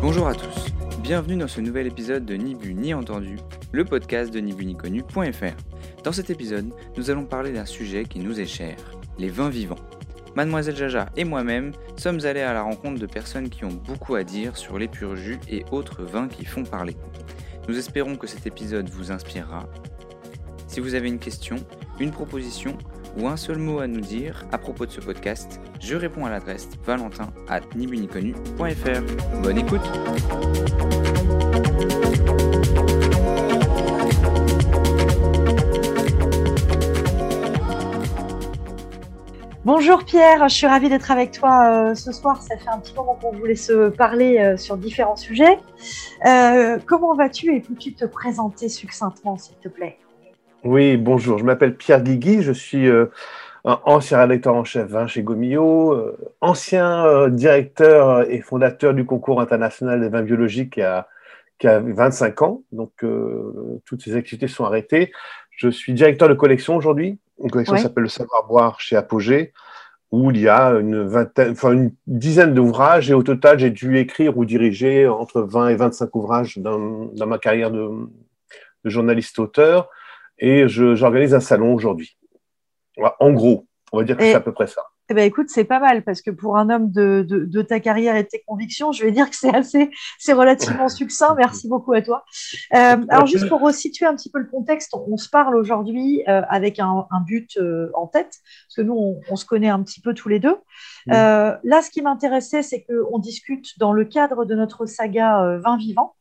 Bonjour à tous, bienvenue dans ce nouvel épisode de Ni Bu ni entendu, le podcast de ni bu ni connu.fr. Dans cet épisode, nous allons parler d'un sujet qui nous est cher, les vins vivants. Mademoiselle Jaja et moi-même sommes allés à la rencontre de personnes qui ont beaucoup à dire sur les purs jus et autres vins qui font parler. Nous espérons que cet épisode vous inspirera. Si vous avez une question, une proposition ou un seul mot à nous dire à propos de ce podcast, je réponds à l'adresse valentin at nibuniconu.fr. Bonne écoute Bonjour Pierre, je suis ravie d'être avec toi euh, ce soir. Ça fait un petit moment qu'on voulait se parler euh, sur différents sujets. Euh, comment vas-tu et peux-tu te présenter succinctement, s'il te plaît? Oui, bonjour. Je m'appelle Pierre Guigui. Je suis un ancien rédacteur en chef vin chez Gomillot, ancien directeur et fondateur du concours international des vins biologiques qui a, qui a 25 ans. Donc, toutes ces activités sont arrêtées. Je suis directeur de collection aujourd'hui une collection s'appelle Le Savoir-Boire chez Apogée, où il y a une, vingtaine, enfin une dizaine d'ouvrages. Et au total, j'ai dû écrire ou diriger entre 20 et 25 ouvrages dans, dans ma carrière de, de journaliste-auteur. Et j'organise un salon aujourd'hui. En gros, on va dire que c'est à peu près ça. Eh ben, écoute, c'est pas mal parce que pour un homme de, de, ta carrière et de tes convictions, je vais dire que c'est assez, c'est relativement succinct. Merci beaucoup à toi. Euh, alors, juste pour resituer un petit peu le contexte, on, se parle aujourd'hui euh, avec un, un but euh, en tête parce que nous, on, on, se connaît un petit peu tous les deux. Là, ce qui m'intéressait, c'est qu'on discute dans le cadre de notre saga Vin vivant.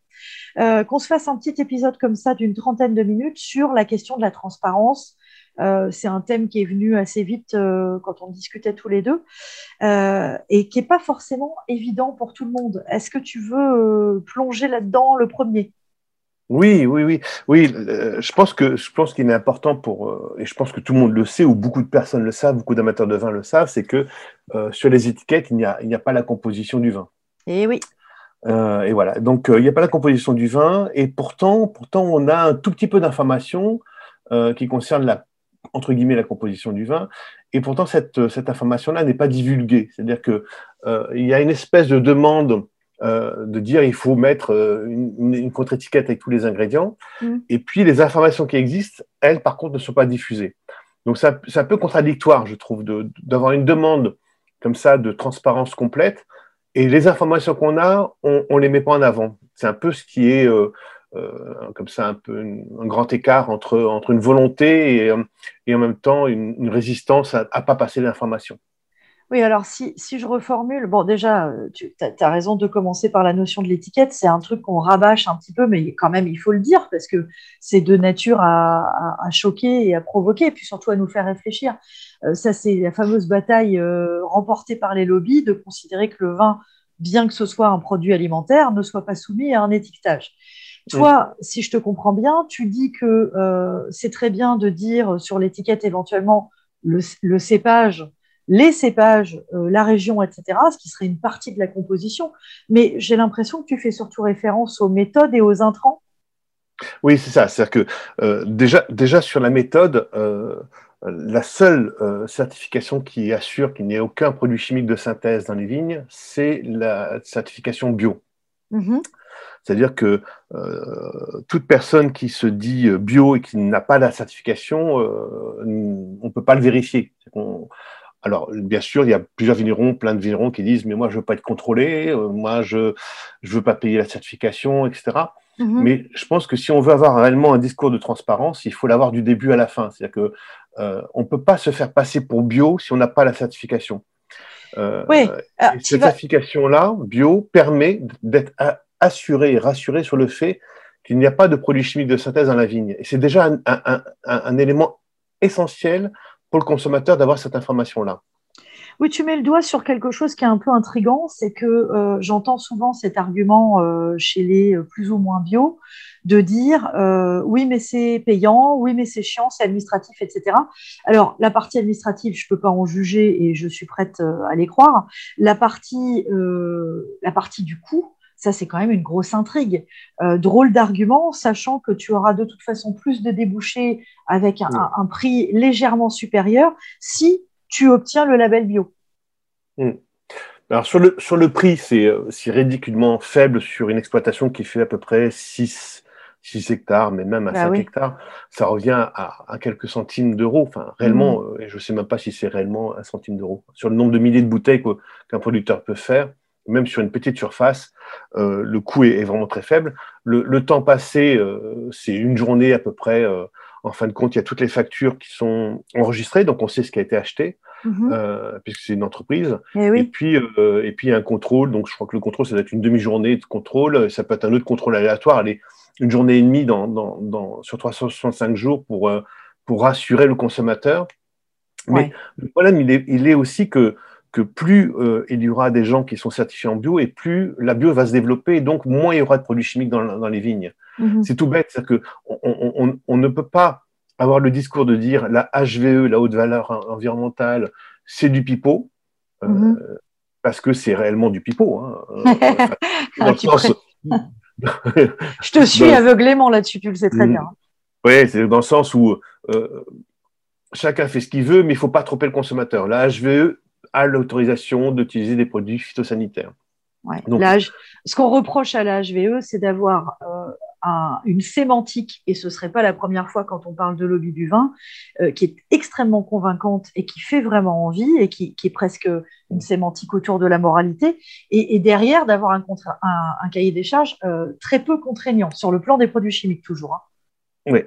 Qu'on se fasse un petit épisode comme ça d'une trentaine de minutes sur la question de la transparence, euh, c'est un thème qui est venu assez vite euh, quand on discutait tous les deux euh, et qui n'est pas forcément évident pour tout le monde. Est-ce que tu veux plonger là-dedans le premier? Oui, oui, oui, oui. je pense que je pense qu'il est important pour et je pense que tout le monde le sait ou beaucoup de personnes le savent, beaucoup d'amateurs de vin le savent, c'est que sur les étiquettes il n'y a il n'y a pas la composition du vin. Et eh oui. et voilà. Donc il n'y a pas la composition du vin et pourtant pourtant on a un tout petit peu d'informations qui concernent la entre guillemets la composition du vin. Et pourtant, cette, cette information-là n'est pas divulguée. C'est-à-dire qu'il euh, y a une espèce de demande euh, de dire il faut mettre euh, une, une contre-étiquette avec tous les ingrédients. Mm. Et puis, les informations qui existent, elles, par contre, ne sont pas diffusées. Donc, c'est un peu contradictoire, je trouve, d'avoir une demande comme ça de transparence complète. Et les informations qu'on a, on ne les met pas en avant. C'est un peu ce qui est euh, euh, comme ça un peu un grand écart entre, une volonté et, euh, et en même temps une, résistance à ne pas passer l'information. Oui, alors si, si, je reformule, bon déjà, tu as, raison de commencer par la notion de l'étiquette, c'est un truc qu'on rabâche un petit peu, mais quand même, il faut le dire, parce que c'est de nature à, à, choquer et à provoquer, et puis surtout à nous faire réfléchir. Euh, ça, c'est la fameuse bataille remportée par les lobbies de considérer que le vin, bien que ce soit un produit alimentaire, ne soit pas soumis à un étiquetage. Toi, si je te comprends bien, tu dis que euh, c'est très bien de dire sur l'étiquette éventuellement le, cépage, les cépages, euh, la région, etc., ce qui serait une partie de la composition. Mais j'ai l'impression que tu fais surtout référence aux méthodes et aux intrants. Oui, c'est ça. C'est-à-dire que euh, déjà, déjà sur la méthode, la seule certification qui assure qu'il n'y ait aucun produit chimique de synthèse dans les vignes, c'est la certification bio. Mm-hmm. C'est-à-dire que euh, toute personne qui se dit euh, bio et qui n'a pas la certification, euh, on ne peut pas le vérifier. Alors, bien sûr, il y a plusieurs vignerons, plein de vignerons qui disent Mais moi, je ne veux pas être contrôlé, moi, je ne veux pas payer la certification, etc. Mm-hmm. Mais je pense que si on veut avoir réellement un discours de transparence, il faut l'avoir du début à la fin. C'est-à-dire qu'on on ne peut pas se faire passer pour bio si on n'a pas la certification. oui. cette certification-là, bio, permet d'être assurer et rassurer sur le fait qu'il n'y a pas de produits chimiques de synthèse dans la vigne. Et c'est déjà un, élément essentiel pour le consommateur d'avoir cette information-là. Oui, tu mets le doigt sur quelque chose qui est un peu intrigant, c'est que euh, j'entends souvent cet argument euh, chez les euh, plus ou moins bio de dire oui, mais c'est payant, oui, mais c'est chiant, c'est administratif, etc. Alors, la partie administrative, je ne peux pas en juger et je suis prête à les croire. La partie, la partie du coût, ça, c'est quand même une grosse intrigue. Euh, drôle d'argument, sachant que tu auras de toute façon plus de débouchés avec un, prix légèrement supérieur si tu obtiens le label bio. Hmm. Alors sur le, sur le prix, c'est ridiculement faible sur une exploitation qui fait à peu près 6, 6 hectares, mais même à 5 bah hectares, ça revient à, quelques centimes d'euros. Enfin, réellement, mmh. et je ne sais même pas si c'est réellement un centime d'euros. Sur le nombre de milliers de bouteilles qu'un producteur peut faire, même sur une petite surface, euh, le coût est, vraiment très faible. Le, temps passé, euh, c'est une journée à peu près. Euh, en fin de compte, il y a toutes les factures qui sont enregistrées, donc on sait ce qui a été acheté. Mhm. Puisque c'est une entreprise. Eh et, puis, et puis, il y a un contrôle. Donc, je crois que le contrôle, ça doit être une demi-journée de contrôle. Ça peut être un autre contrôle aléatoire. Allez, une journée et demie dans, dans, dans, sur 365 jours pour, pour rassurer le consommateur. Mais le problème, il est, il est aussi que, que plus il y aura des gens qui sont certifiés en bio et plus la bio va se développer et donc moins il y aura de produits chimiques dans, dans les vignes. Mhm. C'est tout bête. C'est-à-dire qu'on on, on, on ne peut pas avoir le discours de dire la HVE, la haute valeur environnementale, c'est du pipeau, euh, mhm. parce que c'est réellement du pipeau. Hein, euh, Je te suis aveuglément là-dessus, tu le sais très mm. bien. Oui, c'est dans le sens où euh, chacun fait ce qu'il veut, mais il ne faut pas tromper le consommateur. La HVE l'autorisation d'utiliser des produits phytosanitaires. Ouais. ce qu'on reproche à la HVE, c'est d'avoir une sémantique, et ce ne serait pas la première fois quand on parle de lobby du vin, euh, qui est extrêmement convaincante et qui fait vraiment envie et qui, est presque une sémantique autour de la moralité, et, derrière d'avoir un, un, cahier des charges euh, très peu contraignant, sur le plan des produits chimiques toujours. Hein. Oui,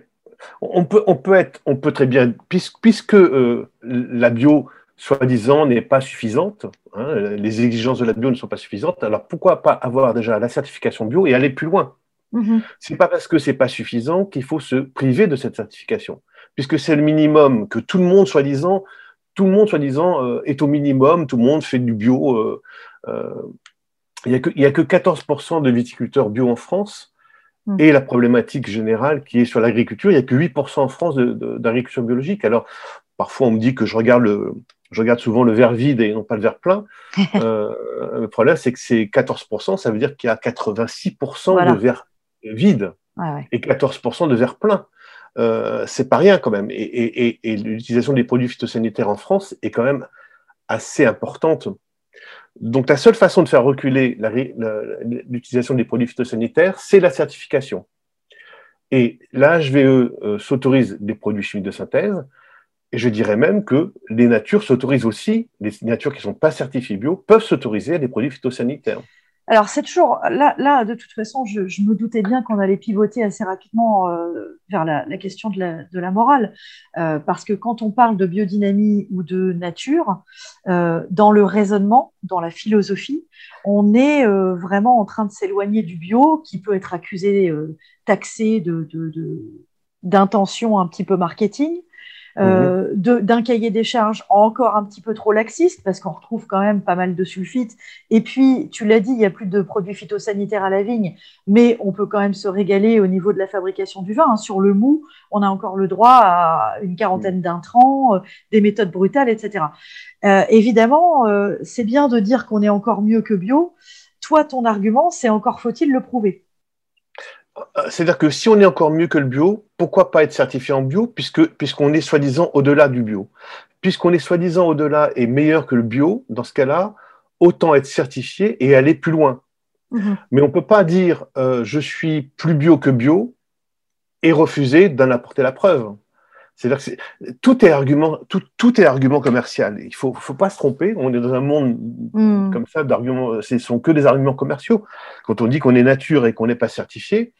on peut, on, peut être, on peut très bien, puisque, puisque euh, la bio, soi-disant, n'est pas suffisante, hein, les exigences de la bio ne sont pas suffisantes, alors pourquoi pas avoir déjà la certification bio et aller plus loin? Mhm. C'est pas parce que c'est pas suffisant qu'il faut se priver de cette certification, puisque c'est le minimum que tout le monde, soi-disant, tout le monde, soi-disant, euh, est au minimum, tout le monde fait du bio. Euh, euh, il n'y a, que, a que 14% de viticulteurs bio en France, mhm. et la problématique générale qui est sur l'agriculture, il n'y a que 8% en France d'agriculture biologique. Alors, parfois, on me dit que je regarde le, je regarde souvent le verre vide et non pas le verre plein. le problème, c'est que c'est 14%, ça veut dire qu'il y a 86% de verre vide et 14% de verre plein. Euh, c'est pas rien quand même. Et, l'utilisation des produits phytosanitaires en France est quand même assez importante. Donc la seule façon de faire reculer l'utilisation des produits phytosanitaires, c'est la certification. Et la HVE euh, s'autorise des produits chimiques de synthèse, et je dirais même que les natures s'autorisent aussi, les natures qui ne sont pas certifiées bio, peuvent s'autoriser à des produits phytosanitaires. Alors, c'est toujours là, là, de toute façon, je, me doutais bien qu'on allait pivoter assez rapidement euh, vers la, question de la, morale, euh, parce que quand on parle de biodynamie ou de nature, euh, dans le raisonnement, dans la philosophie, on est vraiment en train de s'éloigner du bio, qui peut être accusé, taxé d'intention de, un petit peu marketing. Euh, mhm. d'un cahier des charges encore un petit peu trop laxiste, parce qu'on retrouve quand même pas mal de sulfites. Et puis, tu l'as dit, il n'y a plus de produits phytosanitaires à la vigne, mais on peut quand même se régaler au niveau de la fabrication du vin. Hein. Sur le mou, on a encore le droit à une quarantaine mhm. d'intrants, euh, des méthodes brutales, etc. Euh, évidemment, c'est bien de dire qu'on est encore mieux que bio. Toi, ton argument, c'est encore faut-il le prouver? euh, c'est-à-dire que si on est encore mieux que le bio, pourquoi pas être certifié en bio puisque puisqu'on est soi-disant au-delà du bio Puisqu'on est soi-disant au-delà et meilleur que le bio, dans ce cas-là, autant être certifié et aller plus loin. Mhm. Mais on ne peut pas dire euh, je suis plus bio que bio et refuser d'en apporter la preuve. C'est-à-dire que tout est argument, tout, tout, est argument commercial. Il faut, faut pas se tromper. On est dans un monde mhm. comme ça d'arguments. Ce sont que des arguments commerciaux. Quand on dit qu'on est nature et qu'on n'est pas certifié,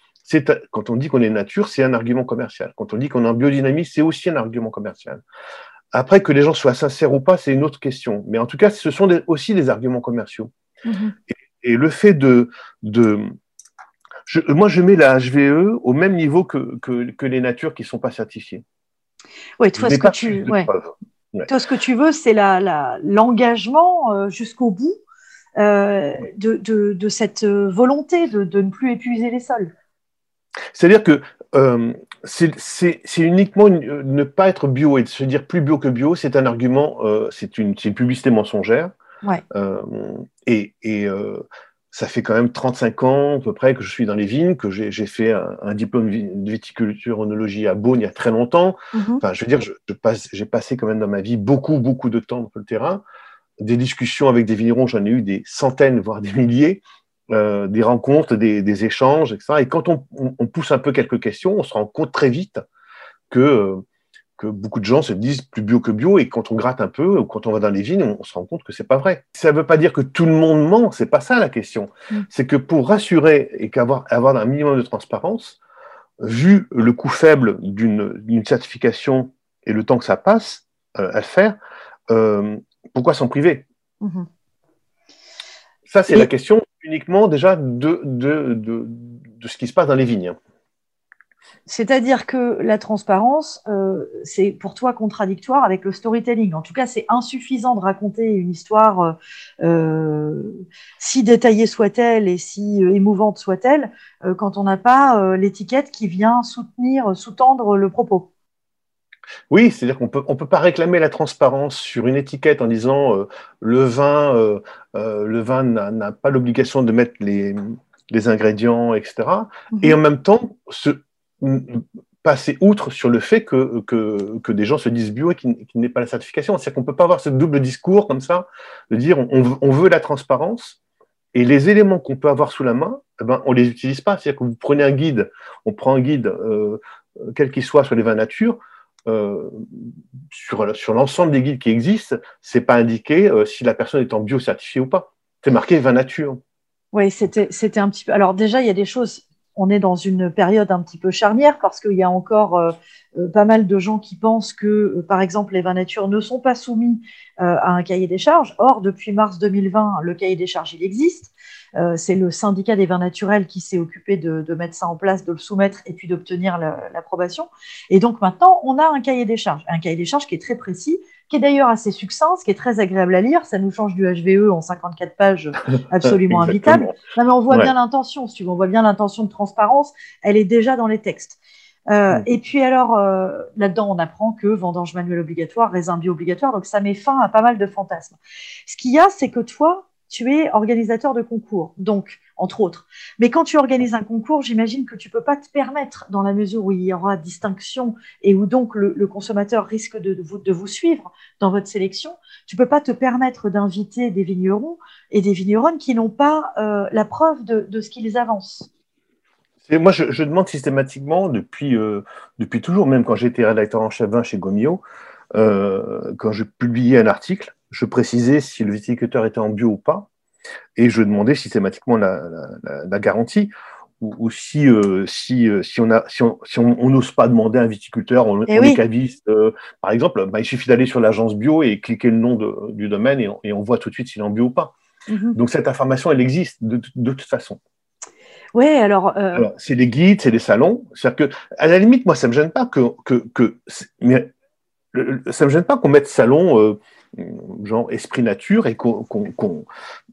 quand on dit qu'on est nature, c'est un argument commercial. Quand on dit qu'on est en biodynamie, c'est aussi un argument commercial. Après, que les gens soient sincères ou pas, c'est une autre question. Mais en tout cas, ce sont aussi des arguments commerciaux. Mm-hmm. Et, le fait de... de moi, je mets la HVE au même niveau que, que, les natures qui ne sont pas certifiées. Oui, toi, ce que tu, toi, ce que tu veux, c'est l'engagement la, euh, jusqu'au bout euh, de, de, de, cette volonté de, de, ne plus épuiser les sols. C'est-à-dire que euh, c'est uniquement ne pas être bio et de se dire plus bio que bio, c'est un argument, euh, c'est une, une, publicité mensongère. Euh, et, et ça fait quand même 35 ans à peu près que je suis dans les vignes, que j'ai fait un, diplôme de viticulture onologie à Beaune il y a très longtemps. Mm-hmm. Enfin, je veux dire, j'ai je, passé quand même dans ma vie beaucoup, beaucoup de temps dans le terrain. des discussions avec des vignerons, j'en ai eu des centaines, voire des milliers, euh, des rencontres, des, échanges, etc. Et quand on, pousse un peu quelques questions, on se rend compte très vite que, que beaucoup de gens se disent plus bio que bio, et quand on gratte un peu, ou quand on va dans les vignes, on, se rend compte que c'est pas vrai. Ça ne veut pas dire que tout le monde ment, c'est pas ça la question. Mm. C'est que pour rassurer et qu'avoir avoir un minimum de transparence, vu le coût faible d'une certification et le temps que ça passe euh, à faire, euh, pourquoi s'en priver? Mhm. Ça, c'est la question uniquement déjà de, ce qui se passe dans les vignes. C'est-à-dire que la transparence, euh, c'est pour toi contradictoire avec le storytelling. En tout cas, c'est insuffisant de raconter une histoire, si détaillée soit-elle et si émouvante soit-elle, quand on n'a pas l'étiquette qui vient soutenir, sous-tendre le propos. Oui, c'est-à-dire qu'on peut, on peut pas réclamer la transparence sur une étiquette en disant euh, le vin, euh, euh, le vin n'a pas l'obligation de mettre les, les ingrédients, etc. Mhm. Et en même temps, se, passer outre sur le fait que, que, que des gens se disent bio et qu'il ait pas la certification. C'est-à-dire qu'on ne peut pas avoir ce double discours comme ça, de dire on, on veut la transparence, et les éléments qu'on peut avoir sous la main, eh ben, on ne les utilise pas. C'est-à-dire que vous prenez un guide, on prend un guide, quel qu'il soit, sur les vins nature, euh, sur, l'ensemble des guides qui existent, c'est pas indiqué euh, si la personne est en bio certifié ou pas. C'est marqué vin nature. Oui, c'était un petit peu. Alors déjà, il y a des choses. On est dans une période un petit peu charnière parce qu'il y a encore euh, pas mal de gens qui pensent que, par exemple, les vins nature ne sont pas soumis à un cahier des charges. Or, depuis mars 2020, le cahier des charges, il existe. Euh, c'est le syndicat des vins naturels qui s'est occupé de, mettre ça en place, de le soumettre et puis d'obtenir l'approbation. Et donc maintenant, on a un cahier des charges, un cahier des charges qui est très précis, qui est d'ailleurs assez succinct, ce qui est très agréable à lire. Ça nous change du HVE en 54 pages, absolument invitable. mais on voit bien l'intention, si tu veux, on voit bien l'intention de transparence, elle est déjà dans les textes. Euh, mm. Et puis alors, euh, là-dedans, on apprend que vendange manuelle obligatoire, raisin bio obligatoire, donc ça met fin à pas mal de fantasmes. Ce qu'il y a, c'est que toi, tu es organisateur de concours, donc, entre autres. Mais quand tu organises un concours, j'imagine que tu ne peux pas te permettre, dans la mesure où il y aura distinction et où donc le, consommateur risque de, vous, de vous suivre dans votre sélection, tu ne peux pas te permettre d'inviter des vignerons et des vigneronnes qui n'ont pas euh, la preuve de, ce qu'ils avancent. Moi, je, demande systématiquement, depuis, euh, depuis toujours, même quand j'étais rédacteur en chef chez Gomio, euh, quand je publiais un article, je précisais si le viticulteur était en bio ou pas, et je demandais systématiquement la, garantie. Ou, si, euh, si, euh, si, on a, si on n'ose pas demander à un viticulteur, on, eh est caviste, euh, par exemple, bah, il suffit d'aller sur l'agence bio et cliquer le nom du domaine et on, voit tout de suite s'il est en bio ou pas. Mhm. Donc cette information, elle existe de, toute façon. Oui, alors. c'est les guides, c'est les salons. C'est-à-dire que, à la limite, moi, ça ne me gêne pas que. que, que mais, ça me gêne pas qu'on mette salon genre esprit nature, et qu'on,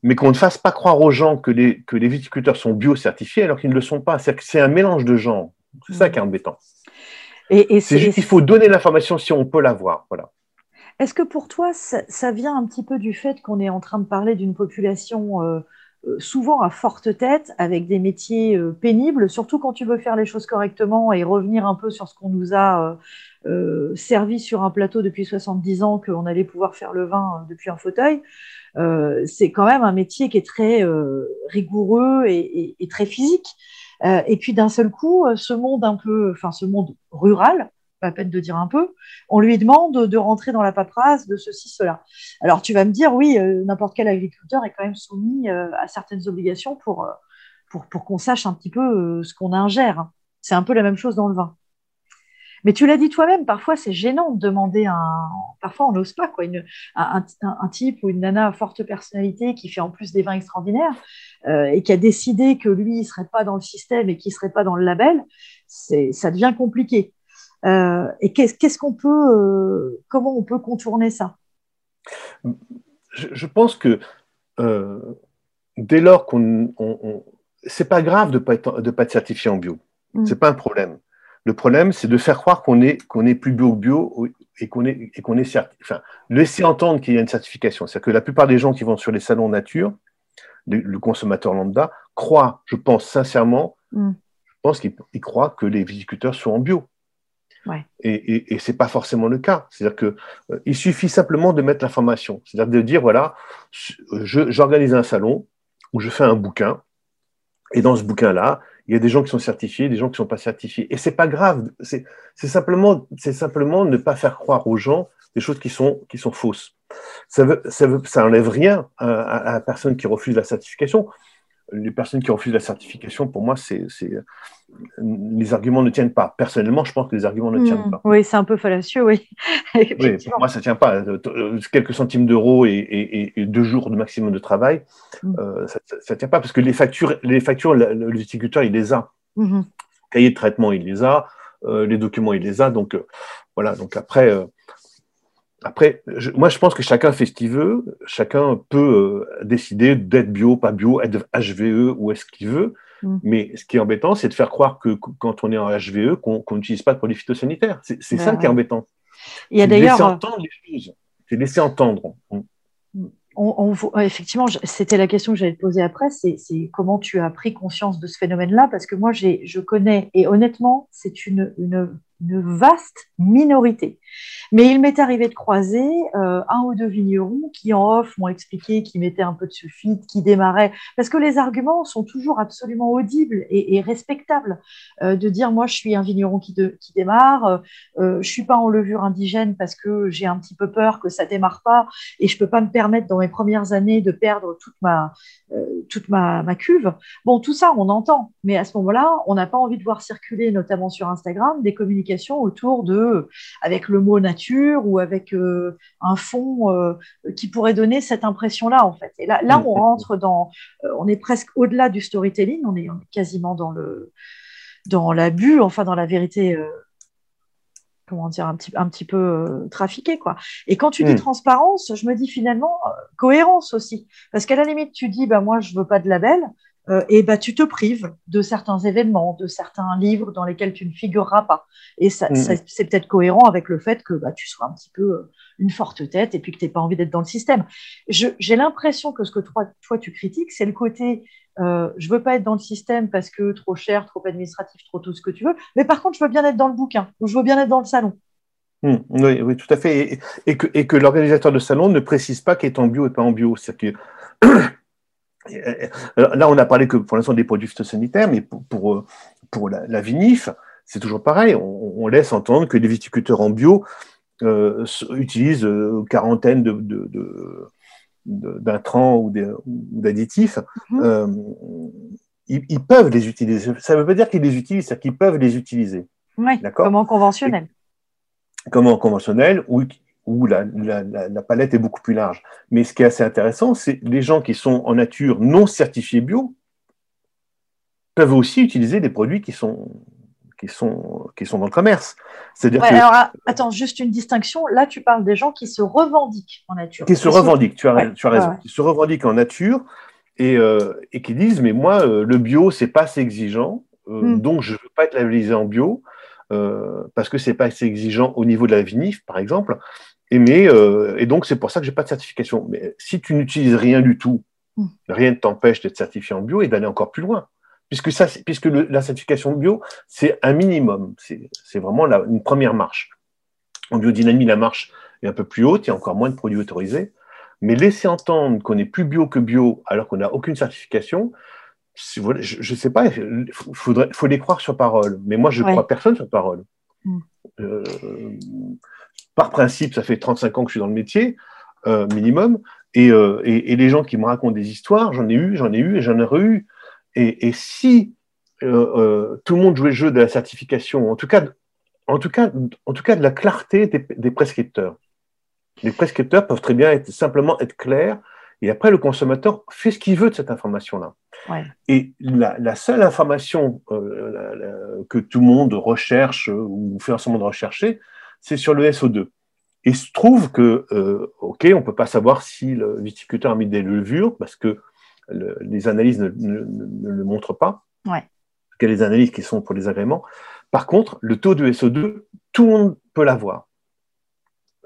mais qu'on ne fasse pas croire aux gens que les, que les viticulteurs sont bio-certifiés alors qu'ils ne le sont pas. C'est, c'est un mélange de gens. C'est ça qui est embêtant. Et, c'est juste qu'il faut donner l'information si on peut l'avoir. Voilà. Est-ce que pour toi, ça, vient un petit peu du fait qu'on est en train de parler d'une population euh, souvent à forte tête, avec des métiers euh, pénibles, surtout quand tu veux faire les choses correctement et revenir un peu sur ce qu'on nous a euh, servi sur un plateau depuis 70 ans qu'on allait pouvoir faire le vin euh, depuis un fauteuil, euh, c'est quand même un métier qui est très rigoureux et, très physique. et puis d'un seul coup, ce monde un peu, enfin ce monde rural, pas peine de dire un peu, on lui demande de rentrer dans la paperasse de ceci, cela. Alors tu vas me dire, oui, n'importe quel agriculteur est quand même soumis à certaines obligations pour, pour, pour qu'on sache un petit peu ce qu'on ingère. C'est un peu la même chose dans le vin. Mais tu l'as dit toi-même, parfois c'est gênant de demander un. Parfois on n'ose pas, quoi, un, type ou une nana à forte personnalité qui fait en plus des vins extraordinaires euh, et qui a décidé que lui, il ne serait pas dans le système et qu'il ne serait pas dans le label, ça devient compliqué. Euh, et qu'est-ce qu'on peut. Euh, comment on peut contourner ça? Je, pense que dès lors qu'on. c'est pas grave de ne pas, être, de pas être certifié en bio. Ce mmh. C'est pas un problème. Le problème, c'est de faire croire qu'on est, qu'on est plus bio-bio et qu'on est, et qu'on est enfin, laisser entendre qu'il y a une certification. C'est-à-dire que la plupart des gens qui vont sur les salons nature, le, consommateur lambda, croient, je pense sincèrement, mm. je pense qu'ils croient que les viticulteurs sont en bio. Et, et, ce n'est pas forcément le cas. C'est-à-dire qu'il euh, suffit simplement de mettre l'information. C'est-à-dire de dire, voilà, j'organise un salon où je fais un bouquin, et dans ce bouquin-là, il y a des gens qui sont certifiés, des gens qui ne sont pas certifiés. Et ce n'est pas grave. C'est simplement, simplement ne pas faire croire aux gens des choses qui sont, qui sont fausses. Ça ne ça, ça enlève rien à, la personne qui refuse la certification. Les personnes qui refusent la certification, pour moi, c'est les arguments ne tiennent pas. Personnellement, je pense que les arguments ne tiennent hmm. pas. Oui, c'est un peu fallacieux, oui. oui pour moi, ça ne tient pas. Euh, quelques centimes d'euros et, deux jours de maximum de travail, hmm. euh, ça ne tient pas parce que les factures, les factures le, viticulteur, il les a. Mm Cahier de traitement, il les a. Euh, les documents, il les a. Donc, voilà. Donc, après, après moi, je pense que chacun fait ce qu'il veut. Chacun peut décider d'être bio, pas bio, être HVE ou est-ce qu'il veut. Mm. Mais ce qui est embêtant, c'est de faire croire que quand on est en HVE, qu'on n'utilise pas de produits phytosanitaires. C'est ça bah qui est embêtant. Il y a d'ailleurs. Laisser entendre les choses. C'est laisser entendre. On, effectivement, c'était la question que j'allais te poser après, c'est comment tu as pris conscience de ce phénomène-là, parce que moi, je connais, et honnêtement, c'est une, une, une vaste minorité. Mais il m'est arrivé de croiser euh, un ou deux vignerons qui, en off, m'ont expliqué qu'ils mettaient un peu de sulfite, qui démarraient, parce que les arguments sont toujours absolument audibles et, respectables. Euh, de dire, moi, je suis un vigneron qui, qui démarre, euh, je ne suis pas en levure indigène parce que j'ai un petit peu peur que ça démarre pas et je ne peux pas me permettre dans mes premières années de perdre toute ma, toute ma cuve. Bon, tout ça, on entend, mais à ce moment-là, on n'a pas envie de voir circuler, notamment sur Instagram, des communications autour de, avec le mot nature ou avec euh, un fond euh, qui pourrait donner cette impression-là, en fait. Et là, là on rentre dans, euh, on est presque au-delà du storytelling, on est, quasiment dans le, dans l'abus, enfin dans la vérité comment dire, un petit, un petit peu trafiqué, quoi. Et quand tu dis hmm. transparence, je me dis finalement cohérence aussi. Parce qu'à la limite, tu dis, bah, moi, je veux pas de label, euh, et bah, tu te prives de certains événements, de certains livres dans lesquels tu ne figureras pas. Et ça, mm. c'est peut-être cohérent avec le fait que bah, tu sois un petit peu euh, une forte tête et puis que tu n'aies pas envie d'être dans le système. J'ai l'impression que ce que toi, toi tu critiques, c'est le côté euh, je veux pas être dans le système parce que trop cher, trop administratif, trop tout ce que tu veux, mais par contre, je veux bien être dans le bouquin ou je veux bien être dans le salon. Mm. oui, oui, tout à fait. Et, que, et que l'organisateur de salon ne précise pas qu'il est en bio et pas en bio. C'est-à-dire que Là, on a parlé que pour l'instant des produits phytosanitaires, mais pour, pour, pour la, vinif, c'est toujours pareil. On, laisse entendre que les viticulteurs en bio euh, utilisent une euh, quarantaine de, de, d'intrants ou d'additifs. Mm-hmm. Euh, ils, peuvent les utiliser. Ça ne veut pas dire qu'ils les utilisent, c'est qu'ils peuvent les utiliser. Oui, comment conventionnel. comment conventionnel, ou où la, palette est beaucoup plus large. Mais ce qui est assez intéressant, c'est les gens qui sont en nature non certifiés bio peuvent aussi utiliser des produits qui sont, qui sont, qui sont dans le commerce. C'est-à-dire alors, ah, attends, juste une distinction. Là, tu parles des gens qui se revendiquent en nature. Qui se revendiquent, tu as, tu as raison. Qui se revendiquent en nature et, euh, et qui disent, mais moi, euh, le bio, c'est pas assez exigeant, euh, hmm. donc je ne veux pas être labellisé en bio. parce que c'est pas assez exigeant au niveau de la vinif, par exemple, et, mais, euh, et donc, c'est pour ça que j'ai pas de certification. Mais si tu n'utilises rien du tout, hmm. rien ne t'empêche d'être certifié en bio et d'aller encore plus loin. Puisque, ça, puisque la certification bio, c'est un minimum. C'est vraiment la, une première marche. En biodynamie, la marche est un peu plus haute, il y a encore moins de produits autorisés. Mais laisser entendre qu'on est plus bio que bio alors qu'on n'a aucune certification, je ne sais pas, il faut les croire sur parole. Mais moi, je ne crois personne sur parole. Hmm. Euh, par principe, ça fait 35 ans que je suis dans le métier, euh, minimum, euh, et, les gens qui me racontent des histoires, j'en ai eu, j'en ai eu et j'en aurais eu. Et, si euh, tout le monde jouait le jeu de la certification, en tout cas, en tout cas, en tout cas de la clarté des, prescripteurs. Les prescripteurs peuvent très bien être, simplement être clairs, et après le consommateur fait ce qu'il veut de cette information-là. Et la, seule information que tout le monde recherche ou fait en ce moment de rechercher, c'est sur le SO2. Et il se trouve que, euh, OK, on ne peut pas savoir si le viticulteur a mis des levures parce que les analyses ne, le montrent pas. Ouais. Il y a les analyses qui sont pour les agréments. Par contre, le taux de SO2, tout le monde peut l'avoir.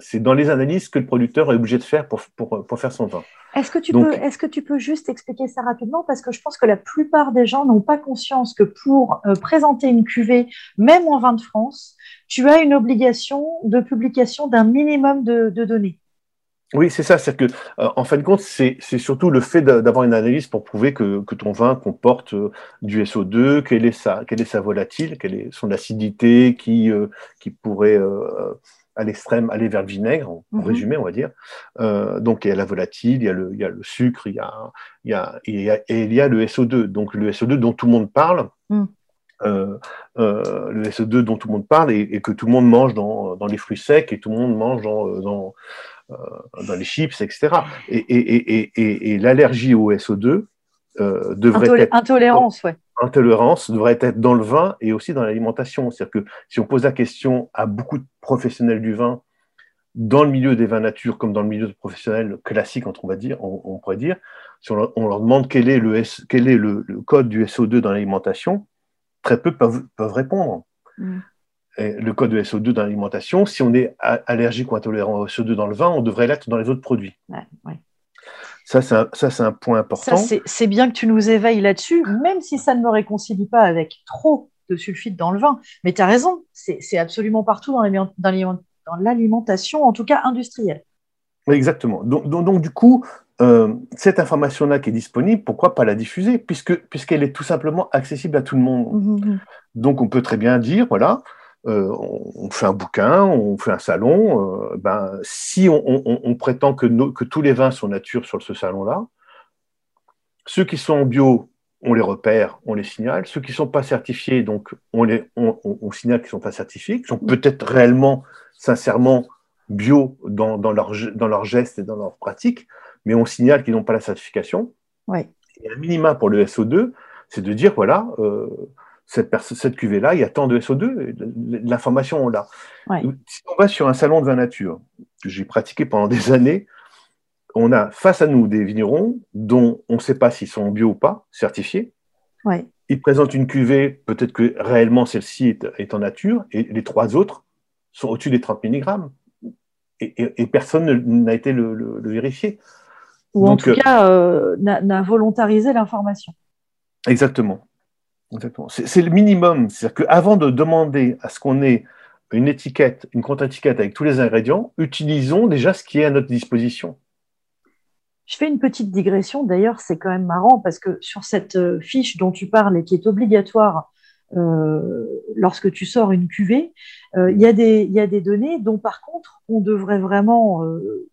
C'est dans les analyses que le producteur est obligé de faire pour, pour, pour faire son vin. Est-ce que, tu peux, est-ce que tu peux juste expliquer ça rapidement? Parce que je pense que la plupart des gens n'ont pas conscience que pour euh, présenter une cuvée, même en vin de France, tu as une obligation de publication d'un minimum de, données. Oui, c'est ça. C'est que, euh, en fin de compte, c'est, surtout le fait d'avoir une analyse pour prouver que, que ton vin comporte euh, du SO2, quelle est sa, quelle est sa volatile, quelle est son acidité, qui, qui pourrait à l'extrême, aller vers le vinaigre, en mhm. résumé, on va dire. Euh, donc, il y a la volatile, il y a le, il y a le sucre, il y a, il y a, et il y a le SO2. Donc, le SO2 dont tout le monde parle, mm. euh, euh, le SO2 dont tout le monde parle et, que tout le monde mange dans, dans, les fruits secs et tout le monde mange dans, dans, dans les chips, etc. Et, et, et l'allergie au SO2 devrait être... Intolérance, ouais intolérance devrait être dans le vin et aussi dans l'alimentation. C'est-à-dire que si on pose la question à beaucoup de professionnels du vin, dans le milieu des vins nature comme dans le milieu professionnel classique, on va dire, on, pourrait dire, si on leur, demande quel est, le, quel est le, code du SO2 dans l'alimentation, très peu peuvent, répondre. Mm. le code du SO2 dans l'alimentation, si on est allergique ou intolérant au SO2 dans le vin, on devrait l'être dans les autres produits. Ça, c'est un, point important. C'est bien que tu nous éveilles là-dessus, même si ça ne me réconcilie pas avec trop de sulfite dans le vin. Mais tu as raison, c'est absolument partout dans l'alimentation, en tout cas industrielle. Exactement. Donc, du coup, euh, cette information-là qui est disponible, pourquoi pas la diffuser Puisqu'elle est tout simplement accessible à tout le monde. Mmh, mmh, mmh. Donc, on peut très bien dire, voilà, euh, on, fait un bouquin, on fait un salon, euh, ben, si on, prétend que, que, tous les vins sont nature sur ce salon-là, ceux qui sont en bio, on les repère, on les signale. Ceux qui ne sont pas certifiés, donc on, les, on, signale qu'ils ne sont pas certifiés, qui sont peut-être réellement, sincèrement bio dans, dans, leur, dans leurs gestes et dans leurs pratiques, mais on signale qu'ils n'ont pas la certification. Et un minima pour le SO2, c'est de dire, voilà, euh, cette, cette cuvée-là, il y a tant de SO2, l'information, on l'a. Si on va sur un salon de vin nature, que j'ai pratiqué pendant des années, on a face à nous des vignerons dont on ne sait pas s'ils sont bio ou pas, certifiés. Ils présentent une cuvée, peut-être que réellement celle-ci est, en nature, et les trois autres sont au-dessus des 30 mg. Et, personne n'a été le, vérifier. Ou en tout euh, cas, euh, n'a volontarisé l'information. Exactement. C'est le minimum. C'est-à-dire qu'avant de demander à ce qu'on ait une étiquette, une contre-étiquette avec tous les ingrédients, utilisons déjà ce qui est à notre disposition. Je fais une petite digression. D'ailleurs, c'est quand même marrant parce que sur cette euh, fiche dont tu parles et qui est obligatoire lorsque tu sors une cuvée, euh, il y, a des données dont par contre on devrait vraiment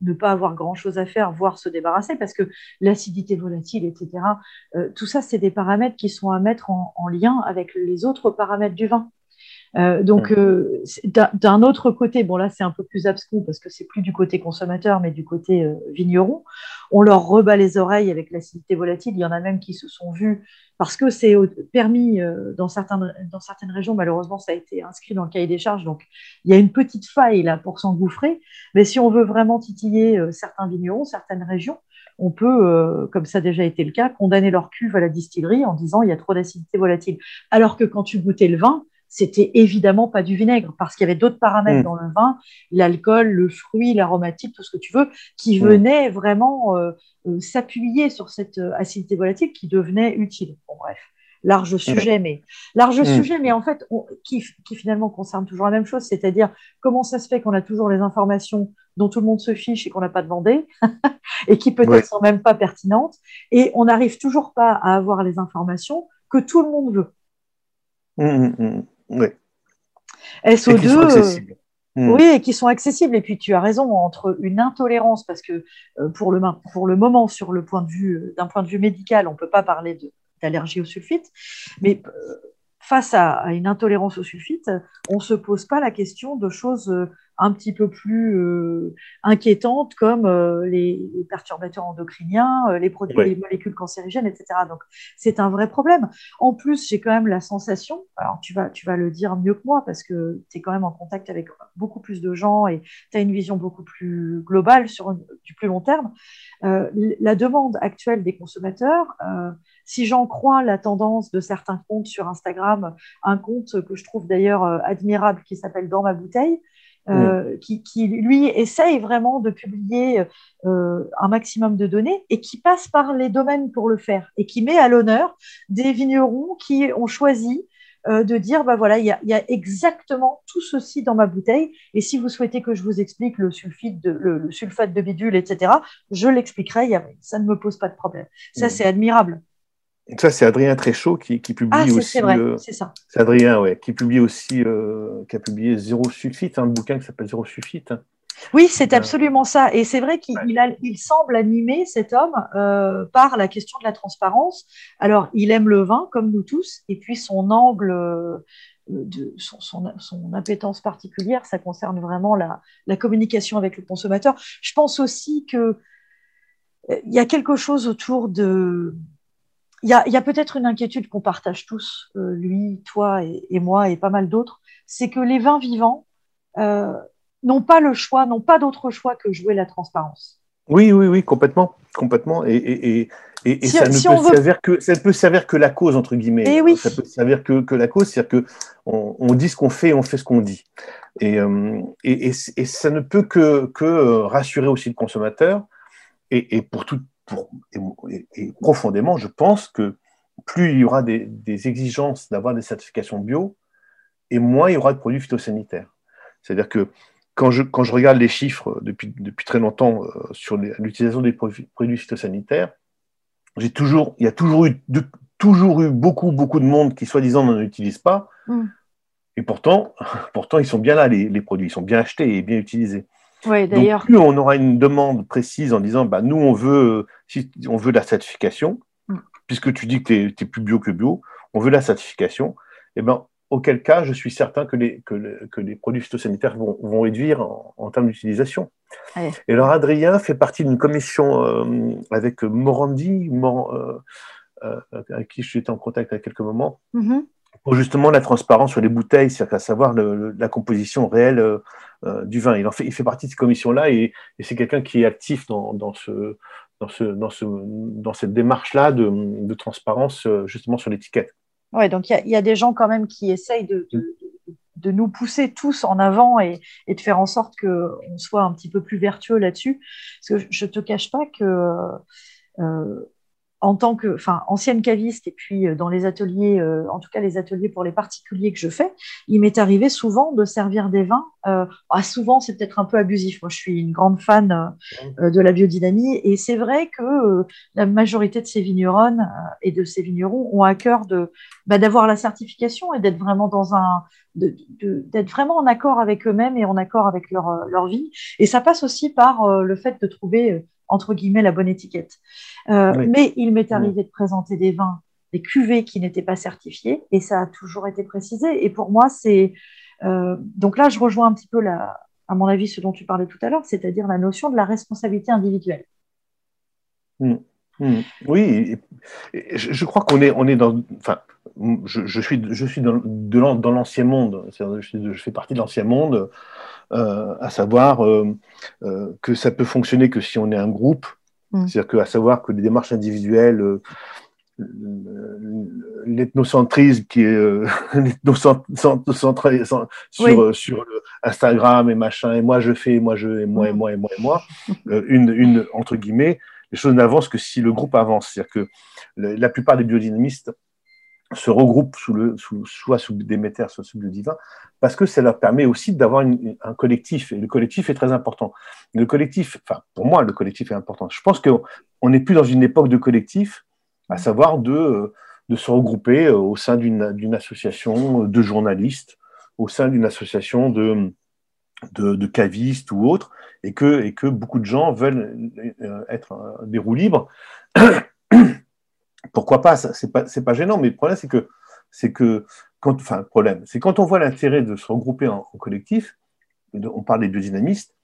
ne pas avoir grand-chose à faire, voire se débarrasser, parce que l'acidité volatile, etc., tout ça, c'est des paramètres qui sont à mettre en, lien avec les autres paramètres du vin. Euh, donc, euh, d'un autre côté, bon là c'est un peu plus abscon parce que c'est plus du côté consommateur mais du côté euh, vigneron, on leur rebat les oreilles avec l'acidité volatile. Il y en a même qui se sont vus parce que c'est permis dans, certaines, dans certaines régions, malheureusement ça a été inscrit dans le cahier des charges, donc il y a une petite faille là pour s'engouffrer. Mais si on veut vraiment titiller certains vignerons, certaines régions, on peut, comme ça a déjà été le cas, condamner leur cuve à la distillerie en disant il y a trop d'acidité volatile. Alors que quand tu goûtais le vin, c'était évidemment pas du vinaigre parce qu'il y avait d'autres paramètres mm. dans le vin, l'alcool, le fruit, l'aromatique, tout ce que tu veux, qui mm. venaient vraiment euh, euh, s'appuyer sur cette euh, acidité volatile qui devenait utile. Bon, bref, large sujet, mais large mm. sujet, mais en fait, qui, finalement concerne toujours la même chose, c'est-à-dire comment ça se fait qu'on a toujours les informations dont tout le monde se fiche et qu'on n'a pas demandé, et qui peut-être sont même pas pertinentes, et on n'arrive toujours pas à avoir les informations que tout le monde veut. Oui. SO2. Euh, hmm. Oui, et qui sont accessibles. Et puis tu as raison, entre une intolérance, parce que euh, pour, le, pour le moment, sur le point de vue, euh, d'un point de vue médical, on ne peut pas parler d'allergie au sulfite, mais face à, une intolérance au sulfite, on ne se pose pas la question de choses un petit peu plus euh, inquiétantes comme euh, les, perturbateurs endocriniens, euh, les produits, les molécules cancérigènes, etc. Donc c'est un vrai problème. En plus, j'ai quand même la sensation, alors tu vas, tu vas le dire mieux que moi parce que tu es quand même en contact avec beaucoup plus de gens et tu as une vision beaucoup plus globale sur du plus long terme. la demande actuelle des consommateurs, si j'en crois la tendance de certains comptes sur Instagram, un compte que je trouve d'ailleurs admirable qui s'appelle Dans ma bouteille, mm. qui, qui, lui, essaye vraiment de publier un maximum de données et qui passe par les domaines pour le faire et qui met à l'honneur des vignerons qui ont choisi euh, de dire, bah voilà, il y, a, exactement tout ceci dans ma bouteille. Et si vous souhaitez que je vous explique le, sulfite de, le, sulfate de bidule, etc., je l'expliquerai. Ça ne me pose pas de problème. Ça, mmh. c'est admirable. Ça, c'est Adrien Tréchaud qui, qui publie ah, aussi. C'est vrai, euh, c'est ça. C'est Adrien, ouais, qui publie aussi, euh, qui a publié Zéro sulfite, un bouquin qui s'appelle Zéro sulfite. Oui, c'est absolument ça. Et c'est vrai qu'il il semble animer cet homme euh, par la question de la transparence. Alors, il aime le vin, comme nous tous, et puis son angle, euh, de, son, son, appétence particulière, ça concerne vraiment la, la, communication avec le consommateur. Je pense aussi qu'il euh, y a quelque chose autour de... Il y a, a peut-être une inquiétude qu'on partage tous, lui, toi et, et, moi et pas mal d'autres, c'est que les vins vivants n'ont pas le choix, n'ont pas d'autre choix que jouer la transparence. Oui, oui, oui, complètement, complètement. Et, et, et, ça, ne peut servir que, ça peut servir que la cause, entre guillemets. Et oui. Ça peut servir que, que la cause, c'est-à-dire qu'on on dit ce qu'on fait, on fait ce qu'on dit. Et, euh, et, ça ne peut que, que euh, rassurer aussi le consommateur. Et, pour tout, pour, et, profondément, je pense que plus il y aura des, des exigences d'avoir des certifications bio, et moins il y aura de produits phytosanitaires. C'est-à-dire que quand je, quand je regarde les chiffres depuis, depuis très longtemps euh, sur l'utilisation des produits, phytosanitaires, j'ai toujours, il y a toujours eu, toujours eu beaucoup, beaucoup de monde qui, soi-disant, n'en utilise pas. Mm. Et pourtant, pourtant, ils sont bien là, les, les, produits, ils sont bien achetés et bien utilisés. Oui, d'ailleurs. Plus on aura une demande précise en disant, bah, nous, on veut, si on veut la certification, mm. puisque tu dis que tu es, plus bio que bio, on veut la certification, et eh ben, auquel cas je suis certain que les, que, que les produits phytosanitaires vont, vont réduire en, termes d'utilisation. Et alors Adrien fait partie d'une commission euh, avec Morandi, euh, euh, avec qui je suis en contact à quelques moments, mm-hmm. Justement la transparence sur les bouteilles, c'est-à-dire savoir la composition réelle du vin. Il, en fait, il fait partie de cette commission-là et, c'est quelqu'un qui est actif dans, dans ce, dans, ce, dans, ce, dans cette démarche-là de, transparence justement sur l'étiquette. Ouais, donc il y, a des gens quand même qui essayent de, nous pousser tous en avant et, de faire en sorte qu'on soit un petit peu plus vertueux là-dessus. Parce que je ne te cache pas que euh, en tant que, enfin, ancienne caviste et puis euh, dans les ateliers, euh, en tout cas les ateliers pour les particuliers que je fais, il m'est arrivé souvent de servir des vins. Euh, ah, souvent, c'est peut-être un peu abusif. Moi, je suis une grande fan de la biodynamie et c'est vrai que la majorité de ces vigneronnes et de ces vignerons ont à cœur de bah, d'avoir la certification et d'être vraiment dans un d'être vraiment en accord avec eux-mêmes et en accord avec leur, leur vie. Et ça passe aussi par le fait de trouver entre guillemets la bonne étiquette. Euh, mais il m'est arrivé de présenter des vins, des cuvées qui n'étaient pas certifiées, et ça a toujours été précisé. Et pour moi, c'est euh, donc là, je rejoins un petit peu la, à mon avis ce dont tu parlais tout à l'heure, c'est-à-dire la notion de la responsabilité individuelle. Mmh. Mmh. Oui, je, crois qu'on est, on est dans. Enfin, je, suis, je suis dans, dans l'ancien monde. Je, je, fais partie de l'ancien monde. Euh, à savoir euh, euh, que ça peut fonctionner que si on est un groupe, mm. c'est-à-dire à savoir que les démarches individuelles, l'ethnocentrisme qui est sur, sur Instagram et machin, et moi je fais, et moi je, et moi, et mm. moi, et moi, et moi, une, une, entre guillemets, les choses n'avancent que si le groupe avance. C'est-à-dire que la plupart des biodynamistes se regroupent sous le, sous, soit sous Déméter, soit sous le divin, parce que ça leur permet aussi d'avoir un collectif, et le collectif est très important. Le collectif, enfin, pour moi, le collectif est important. Je pense qu'on n'est plus dans une époque de collectif, à savoir de, de se regrouper euh, au sein d'une association de journalistes, au sein d'une association de, de, de, cavistes ou autres, et que, et que beaucoup de gens veulent euh, être des roues libres pourquoi pas C'est pas pas gênant, mais le problème c'est que c'est que quand enfin problème c'est quand on voit l'intérêt de se regrouper en, collectif, on parle des biodynamistes,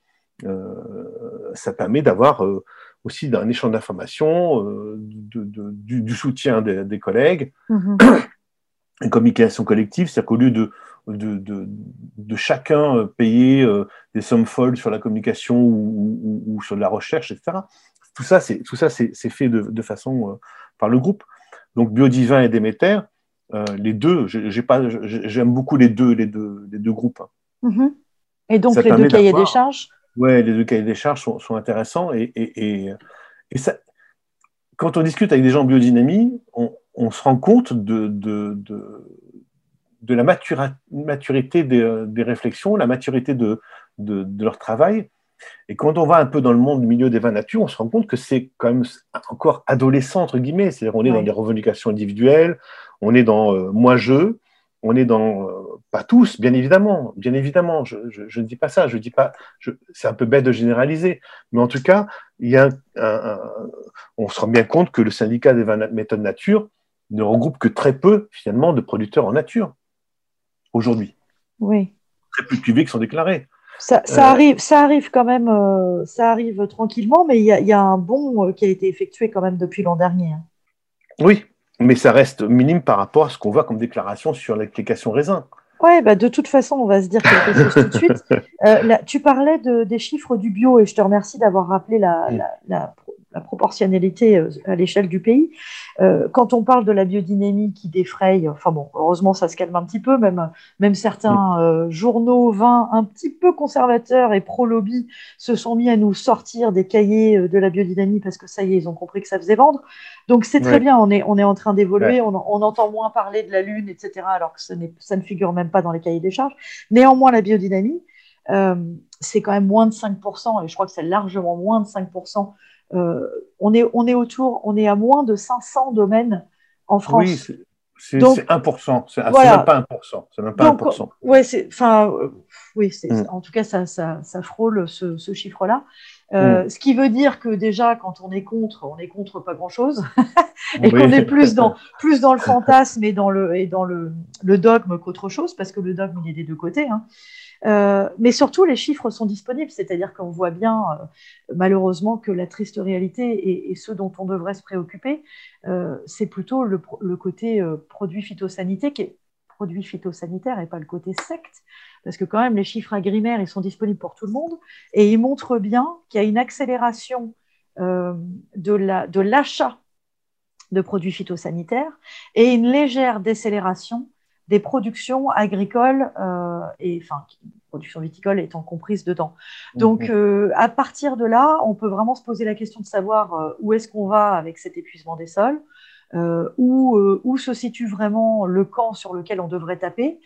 euh, ça permet d'avoir euh, aussi un échange d'informations, euh, du, soutien des, collègues, mm-hmm. une communication collective, c'est-à-dire qu'au lieu de de, de, chacun payer des sommes folles sur la communication ou, ou, sur la recherche, etc. Tout ça, c'est tout ça, c'est fait de, façon par le groupe. Donc Biodivin et Déméter, euh, les deux, j'aime beaucoup les deux, les deux, les deux groupes. Mhm. Et donc les deux cahiers des charges? Oui, les deux cahiers des charges sont, intéressants. Et, et, et, ça, quand on discute avec des gens en biodynamie, on, se rend compte de, de, de, la maturité des, des, réflexions, la maturité de, de, leur travail. Et quand on va un peu dans le monde du milieu des vins nature, on se rend compte que c'est quand même encore adolescent, entre guillemets. C'est-à-dire on est dans des revendications individuelles, on est dans euh, moi-je, on est dans, euh, pas tous, bien évidemment, bien évidemment, je, ne dis pas ça, je dis pas, c'est un peu bête de généraliser, mais en tout cas, il y a on se rend bien compte que le syndicat des méthodes nature ne regroupe que très peu, finalement, de producteurs en nature, aujourd'hui. Oui. Très peu de cuvées qui sont déclarés. Ça, euh, arrive, ça arrive quand même, euh, ça arrive tranquillement, mais il y, a un bond qui a été effectué quand même depuis l'an dernier. Hein. Oui, mais ça reste minime par rapport à ce qu'on voit comme déclaration sur l'application raisin. Oui, bah de toute façon, on va se dire quelque chose tout de suite. Euh, tu parlais de, des chiffres du bio et je te remercie d'avoir rappelé la, la, la proportionnalité euh, à l'échelle du pays. Euh, quand on parle de la biodynamie qui défraye, enfin bon, heureusement ça se calme un petit peu, même, même certains euh, journaux vins un petit peu conservateurs et pro-lobby se sont mis à nous sortir des cahiers de la biodynamie parce que ça y est, ils ont compris que ça faisait vendre. Donc c'est très bien, on est, on est en train d'évoluer, on, on, entend moins parler de la Lune, etc., alors que ça, ça ne figure même pas dans les cahiers des charges. Néanmoins, la biodynamie, c'est quand même moins de 5%, et je crois que c'est largement moins de 5% euh, on, est, on est autour, on est à moins de 500 domaines en France. Oui, c'est 1%, c'est même pas 1%. C'est même pas 1%. Ouais, enfin, euh, oui, mm. en tout cas, ça, ça, ça frôle ce, ce chiffre-là. Euh, mm. Ce qui veut dire que déjà, quand on est contre, on est contre pas grand-chose, et qu'on est plus dans, plus dans le fantasme et dans le, et dans le, le dogme qu'autre chose, parce que le dogme, il est des deux côtés. Hein. Euh, mais surtout, les chiffres sont disponibles, c'est-à-dire qu'on voit bien, euh, malheureusement, que la triste réalité et, ce dont on devrait se préoccuper, c'est plutôt le, côté produit phytosanitaire, qui est produit phytosanitaire et pas le côté secte, parce que quand même, les chiffres agrimaires, ils sont disponibles pour tout le monde, et ils montrent bien qu'il y a une accélération de l'achat de produits phytosanitaires et une légère décélération des productions agricoles euh, et enfin production viticole étant comprise dedans. Donc mhm. euh, à partir de là, on peut vraiment se poser la question de savoir euh, où est-ce qu'on va avec cet épuisement des sols, où, où se situe vraiment le camp sur lequel on devrait taper.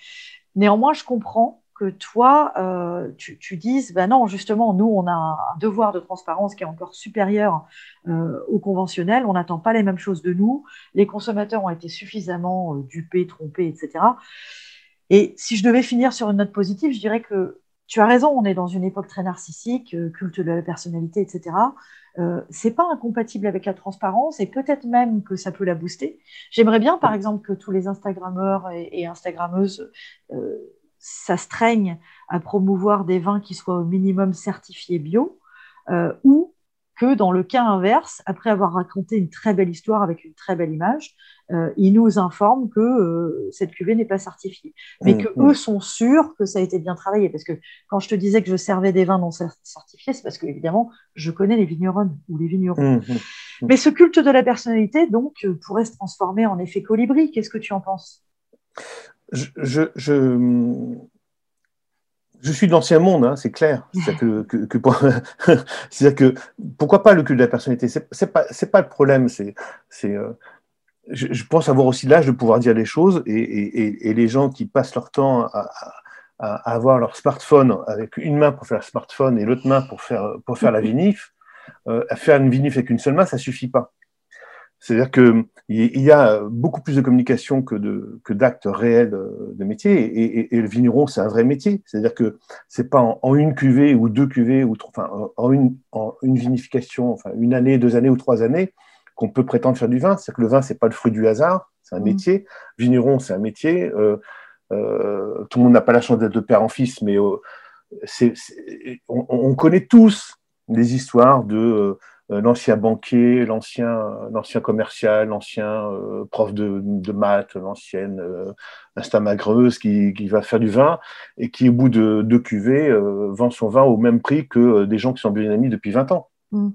Néanmoins, je comprends que toi, euh, tu, dises, ben non, justement, nous, on a un devoir de transparence qui est encore supérieur euh, au conventionnel, on n'attend pas les mêmes choses de nous, les consommateurs ont été suffisamment euh, dupés, trompés, etc. Et si je devais finir sur une note positive, je dirais que tu as raison, on est dans une époque très narcissique, culte de la personnalité, etc. Euh, c'est pas incompatible avec la transparence et peut-être même que ça peut la booster. J'aimerais bien, par exemple, que tous les Instagrammeurs et, et Instagrammeuses s'astreignent à promouvoir des vins qui soient au minimum certifiés bio, euh, ou que dans le cas inverse, après avoir raconté une très belle histoire avec une très belle image, euh, ils nous informent que euh, cette cuvée n'est pas certifiée, mais mmh, que mmh. eux sont sûrs que ça a été bien travaillé. Parce que quand je te disais que je servais des vins non certifiés, c'est parce que évidemment, je connais les vignerons ou les vignerons. Mmh, mais ce culte de la personnalité, donc, pourrait se transformer en effet colibri. Qu'est-ce que tu en penses? Je, suis de l'ancien monde, hein, c'est clair. C'est-à-dire que, pourquoi pas le culte de la personnalité? C'est pas, pas le problème. C'est, euh, je, pense avoir aussi l'âge de pouvoir dire les choses et, les gens qui passent leur temps à, avoir leur smartphone avec une main pour faire le smartphone et l'autre main pour faire, pour faire la vinif, euh, faire une vinif avec une seule main, ça suffit pas. C'est-à-dire qu'il y a beaucoup plus de communication que d'actes réels de métier, et, le vigneron, c'est un vrai métier. C'est-à-dire que c'est pas en, une cuvée ou deux cuvées, ou enfin, en, une, en une vinification, enfin, une année, deux années ou trois années, qu'on peut prétendre faire du vin. C'est-à-dire que le vin, c'est pas le fruit du hasard, c'est un mmh. métier. Vigneron, c'est un métier. Euh, euh, tout le monde n'a pas la chance d'être de père en fils, mais euh, on, on, connaît tous les histoires de euh, l'ancien banquier, l'ancien, l'ancien commercial, l'ancien euh, prof de, de maths, l'ancienne euh, instamagreuse qui, qui, va faire du vin et qui, au bout de deux cuvées, vend son vin au même prix que des gens qui sont biodynamiques depuis 20 ans. Mm.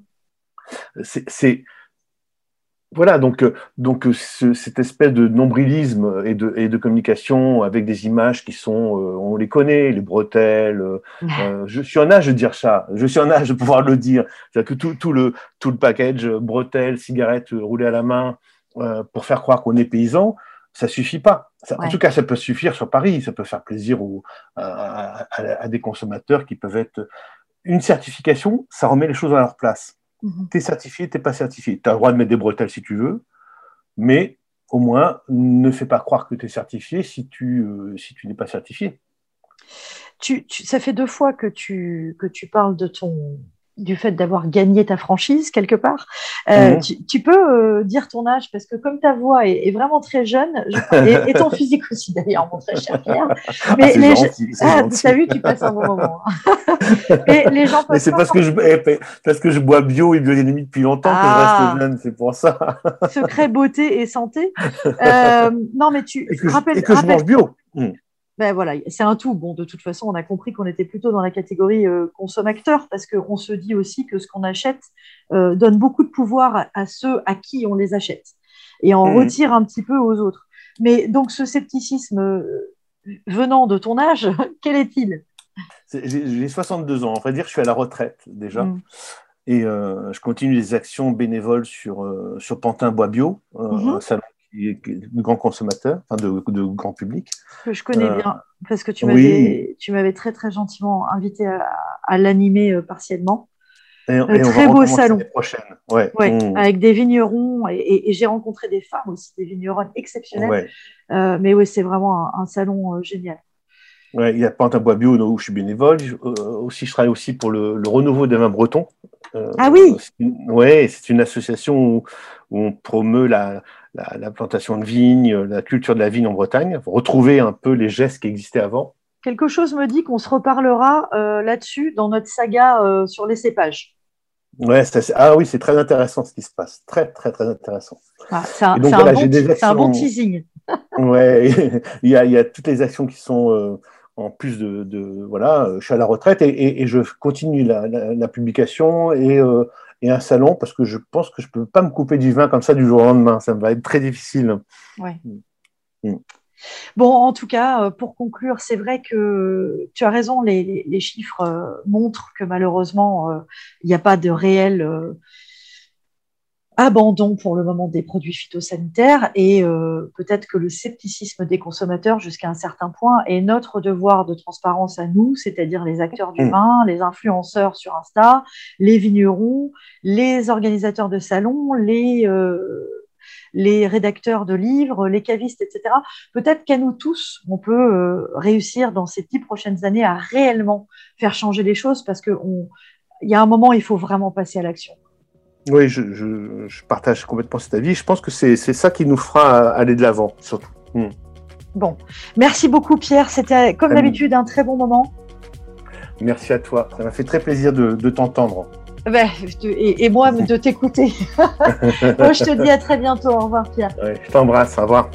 C'est, voilà, donc, euh, donc euh, cette espèce de nombrilisme et de, et de communication avec des images qui sont, euh, on les connaît, les bretelles. je suis en âge de dire ça, je suis en âge de pouvoir le dire. C'est-à-dire que tout, tout, le, tout le package, bretelles, cigarettes roulées à la main, pour faire croire qu'on est paysan, ça suffit pas. En tout cas, ça peut suffire sur Paris, ça peut faire plaisir à, à, des consommateurs qui peuvent être. Une certification, ça remet les choses à leur place. Mhm. Tu es certifié, tu n'es pas certifié. Tu as le droit de mettre des bretelles si tu veux, mais au moins, ne fais pas croire que tu es certifié si tu, euh, si tu n'es pas certifié. Tu, ça fait deux fois que tu, que tu parles de ton, du fait d'avoir gagné ta franchise quelque part. Euh, mhm. tu, peux euh, dire ton âge parce que comme ta voix est, vraiment très jeune, et, ton physique aussi d'ailleurs, mon très cher Pierre. Ah, mais les ah, tu as vu, tu passes un bon moment. mais les gens Mais c'est parce que je eh, parce que je bois bio et biodynamie depuis longtemps que je reste ah. jeune, c'est pour ça. Secret beauté et santé. Euh, non, mais tu et que, rappelles, et que je mange bio. Hmm ben voilà, c'est un tout. Bon, de toute façon, on a compris qu'on était plutôt dans la catégorie euh, consommateur parce qu'on se dit aussi que ce qu'on achète euh, donne beaucoup de pouvoir à, ceux à qui on les achète et on mmh. retire un petit peu aux autres. Mais donc, ce scepticisme euh, venant de ton âge, quel est-il? J'ai 62 ans. En vrai dire, je suis à la retraite déjà. Mmh. Et je continue les actions bénévoles sur, sur Pantin Bois Bio, mmh. un salon de grands consommateurs, enfin de, de, grand public. Que je connais euh, bien, parce que tu m'avais tu m'avais très très gentiment invité à, l'animer euh, partiellement. Et, un très beau salon. Prochaine. Ouais. Mmh. Avec des vignerons et, j'ai rencontré des femmes aussi, des vignerons exceptionnels. Euh, mais oui, c'est vraiment un, salon génial. Ouais, il y a Pantin Bois Bio où je suis bénévole. aussi, je travaille aussi pour le, renouveau des vins bretons. ah oui. Oui, c'est une association où, où on promeut la, la, plantation de vignes, la culture de la vigne en Bretagne, retrouver un peu les gestes qui existaient avant. Quelque chose me dit qu'on se reparlera euh, là-dessus dans notre saga euh, sur les cépages. Ouais, ah oui, c'est très intéressant ce qui se passe. Très, très, très intéressant. Ah, c'est un, bon, teasing. ouais, il y, a, il y, a, toutes les actions qui sont euh, en plus de, Voilà, je suis à la retraite et, je continue la, la publication et et un salon parce que je pense que je ne peux pas me couper du vin comme ça du jour au lendemain. Ça va être très difficile. Ouais. Mm. Mm. Bon, en tout cas, euh, pour conclure, c'est vrai que tu as raison, les, chiffres euh, montrent que malheureusement, euh, il n'y a pas de réel abandon pour le moment des produits phytosanitaires et euh, peut-être que le scepticisme des consommateurs jusqu'à un certain point est notre devoir de transparence à nous, c'est-à-dire les acteurs du mm. vin, les influenceurs sur Insta, les vignerons, les organisateurs de salons, les, euh, les rédacteurs de livres, les cavistes, etc. Peut-être qu'à nous tous, on peut euh, réussir dans ces dix prochaines années à réellement faire changer les choses parce qu'il y a un moment, il faut vraiment passer à l'action. Oui, je, partage complètement cet avis. Je pense que c'est ça qui nous fera aller de l'avant, surtout. Hmm. Bon, merci beaucoup Pierre. C'était comme d'habitude un très bon moment. Merci à toi. Ça m'a fait très plaisir de, t'entendre. Et, moi de t'écouter. je te dis à très bientôt. Au revoir Pierre. je t'embrasse. Au revoir.